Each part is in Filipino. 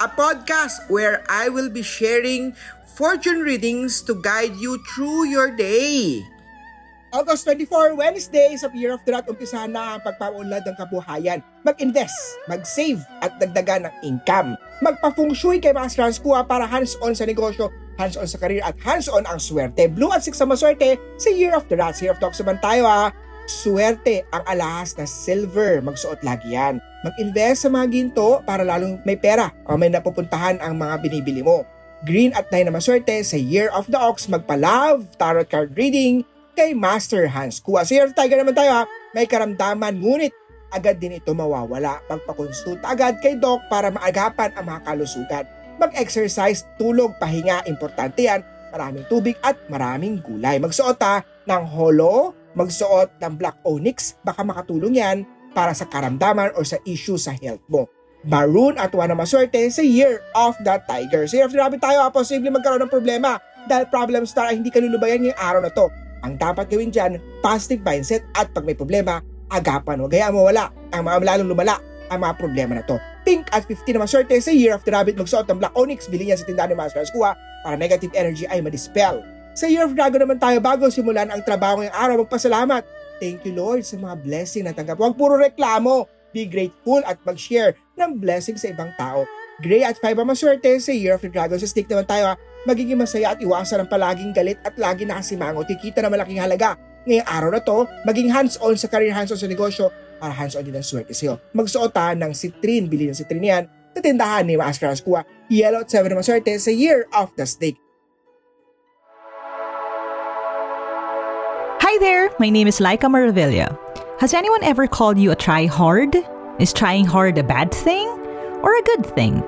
a podcast where I will be sharing fortune readings to guide you through your day. August 24, Wednesday sa Year of the Rat, umpisahan na ang pagpaunlad ng kabuhayan. Mag-invest, mag-save at dagdagan ng income. Magpa-feng shui kay Master Hans Kua para hands-on sa negosyo hands-on sa career at hands-on ang swerte. Blue at 6 sa maswerte sa Year of the Rat. Year of Talks naman tayo ha. Swerte ang alahas na silver. Magsuot lagi yan. Mag-invest sa mga ginto para lalong may pera o may napupuntahan ang mga binibili mo. Green at 9 na maswerte sa Year of the Ox. Magpa-love, tarot card reading kay Master Hans Kua. Sa Year of Tiger naman tayo ha. May karamdaman ngunit agad din ito mawawala. Magpakonsulta agad kay Doc para maagapan ang mga kalusugan mag-exercise, tulog, pahinga, importante yan, maraming tubig at maraming gulay. Magsuot ha ng holo, magsuot ng black onyx, baka makatulong yan para sa karamdaman o sa issue sa health mo. Maroon at wala maswerte sa Year of the Tiger. Sa Year of the Rabbit tayo, posible magkaroon ng problema dahil problem star ay hindi ka lulubayan ngayong araw na to. Ang dapat gawin dyan, positive mindset at pag may problema, agapan o gaya mo wala. Ang mga lalong lumala ang mga problema na to. Pink at 50 na maswerte sa Year of the Rabbit magsuot ng Black Onyx. Bili niya sa tindahan ni Master Kuha para negative energy ay madispel. Sa Year of Dragon naman tayo bago simulan ang trabaho ngayong araw magpasalamat. Thank you Lord sa mga blessing na tanggap. Huwag puro reklamo. Be grateful at mag-share ng blessing sa ibang tao. Gray at 5 ang maswerte sa Year of the Dragon. Sa stick naman tayo ha, magiging masaya at iwasan ang palaging galit at lagi nakasimangot. Kikita na malaking halaga. Ngayong araw na to, maging hands-on sa career, hands-on sa negosyo, para hands-on din ang swerte sa'yo. Magsuot ng citrin, bili ng citrin yan sa tindahan ni Master Ascua. Yellow at 7 na maswerte sa Year of the Snake. Hi there, my name is Laika Maravilla. Has anyone ever called you a try hard? Is trying hard a bad thing or a good thing?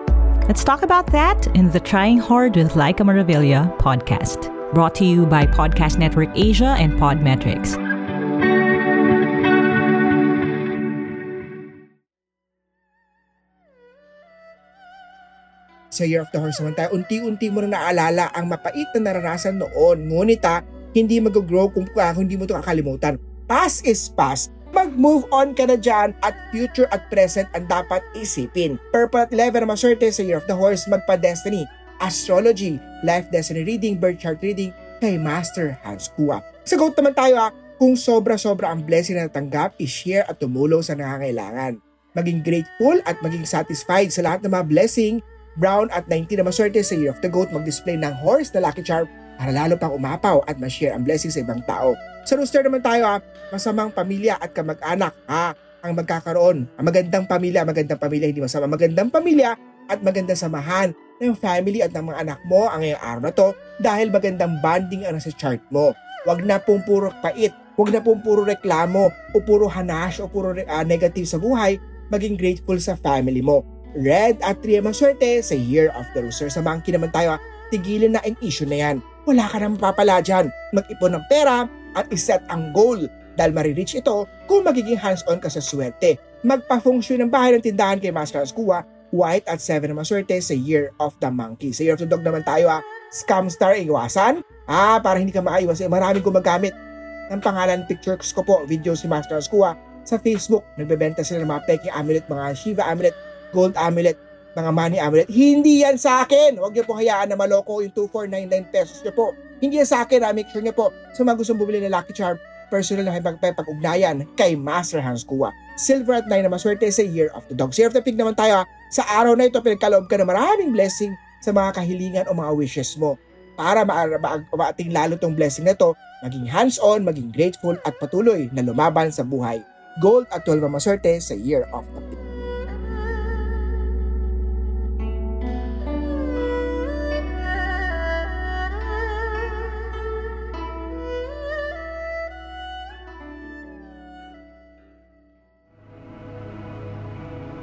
Let's talk about that in the Trying Hard with Laika Maravilla podcast, brought to you by Podcast Network Asia and Podmetrics. Sa Year of the Horse naman tayo, unti-unti mo na naalala ang mapait na naranasan noon. Ngunit ha, hindi mag-grow kung, kung hindi mo ito kakalimutan. Past is past. Mag-move on ka na dyan at future at present ang dapat isipin. Purple at 11 na maswerte sa Year of the Horse, magpa-destiny, astrology, life destiny reading, birth chart reading, kay Master Hans Kua. Sa naman tayo ha, kung sobra-sobra ang blessing na natanggap, i-share at tumulong sa nangangailangan. Maging grateful at maging satisfied sa lahat ng mga blessing Brown at 19 na maswerte sa Year of the Goat mag-display ng horse na Lucky Charm para lalo pang umapaw at ma-share ang blessing sa ibang tao. Sa rooster naman tayo ha, masamang pamilya at kamag-anak ha, ang magkakaroon. Ang magandang pamilya, magandang pamilya, hindi masama. Magandang pamilya at magandang samahan ng family at ng mga anak mo ang ngayong araw na to dahil magandang bonding ang nasa chart mo. Huwag na pong puro pait, huwag na pong puro reklamo o puro hanash o puro uh, negative sa buhay, maging grateful sa family mo. Red at 3 ang swerte sa Year of the Rooster. Sa monkey naman tayo, tigilin na ang issue na yan. Wala ka nang mapapala dyan. Mag-ipon ng pera at iset ang goal dahil marireach ito kung magiging hands-on ka sa swerte. Magpa-function ng bahay ng tindahan kay Master Ascua, white at 7 na maswerte sa Year of the Monkey. Sa Year of the Dog naman tayo ha, scam star iwasan. Ah, para hindi ka makaiwas. Eh, maraming gumagamit ng pangalan pictures ko po, videos si Master Ascua sa Facebook. Nagbebenta sila ng mga peking amulet, mga Shiva amulet, gold amulet, mga money amulet. Hindi yan sa akin. Huwag niyo po hayaan na maloko yung 2499 pesos niyo po. Hindi yan sa akin ha. Make sure niyo po sa mga gustong bumili ng Lucky Charm, personal na pag-ugnayan kay Master Hans Kua. Silver at 9 na maswerte sa Year of the Dog. Year of the Pig naman tayo ha. Sa araw na ito, pinagkaloob ka ng maraming blessing sa mga kahilingan o mga wishes mo. Para maating lalo tong blessing na ito, maging hands-on, maging grateful at patuloy na lumaban sa buhay. Gold at 12 ang maswerte sa Year of the Pig.